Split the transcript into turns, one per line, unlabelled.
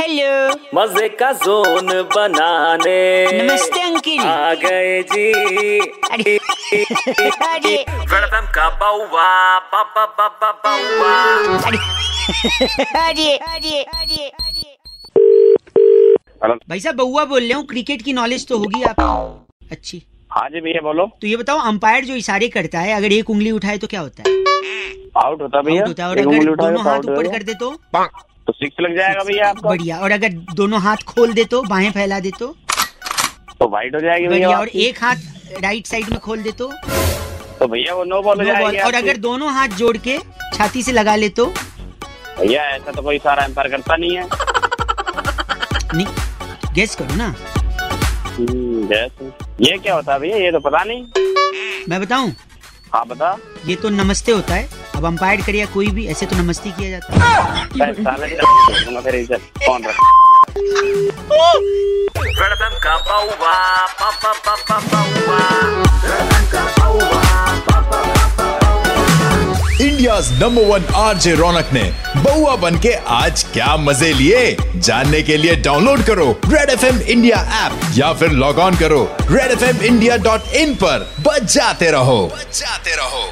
Hello
मज़े का zone बनाने।
नमस्ते अंकिल।
आ गए जी।
अरे अरे।
वेलकम का बाउवा बाबा बाबा बाउवा।
अरे अरे अरे अरे। भाई साहब बउआ बोल रहे हूँ क्रिकेट की नॉलेज तो होगी आपको अच्छी।
हाँ जी भैया बोलो।
तो ये बताओ अंपायर जो इशारे करता है अगर एक उंगली उठाए तो क्या होता है?
आउट होता भैया।
होता है और अगर दोनों
तो
हाथ ऊपर कर दे तो?
तो सिक्स लग जाएगा भैया आपका।
बढ़िया और अगर दोनों हाथ खोल दे तो बाहें फैला दे तो?
तो वाइट हो जाएगी भैया
और एक हाथ राइट साइड में खोल दे तो?
तो भैया वो नो बॉल हो जाएगी
और अगर दोनों हाथ जोड़ के छाती से लगा ले तो?
भैया ऐसा तो कोई सारा एम्पायर करता नहीं है।
नहीं गेस करो ना।
हम्म, ये क्या होता है भैया? ये तो पता नहीं।
मैं बताऊँ?
हाँ बता।
ये तो नमस्ते होता है। अब अंपायर करे या कोई भी ऐसे तो नमस्ते किया जाता है।
India number one RJ Raunak ने बउआ बन के आज क्या मज़े लिए? जानने के लिए डाउनलोड करो red FM India India app या फिर लॉग ऑन करो red FM India dot in इन पर। बच जाते रहो। बच जाते रहो।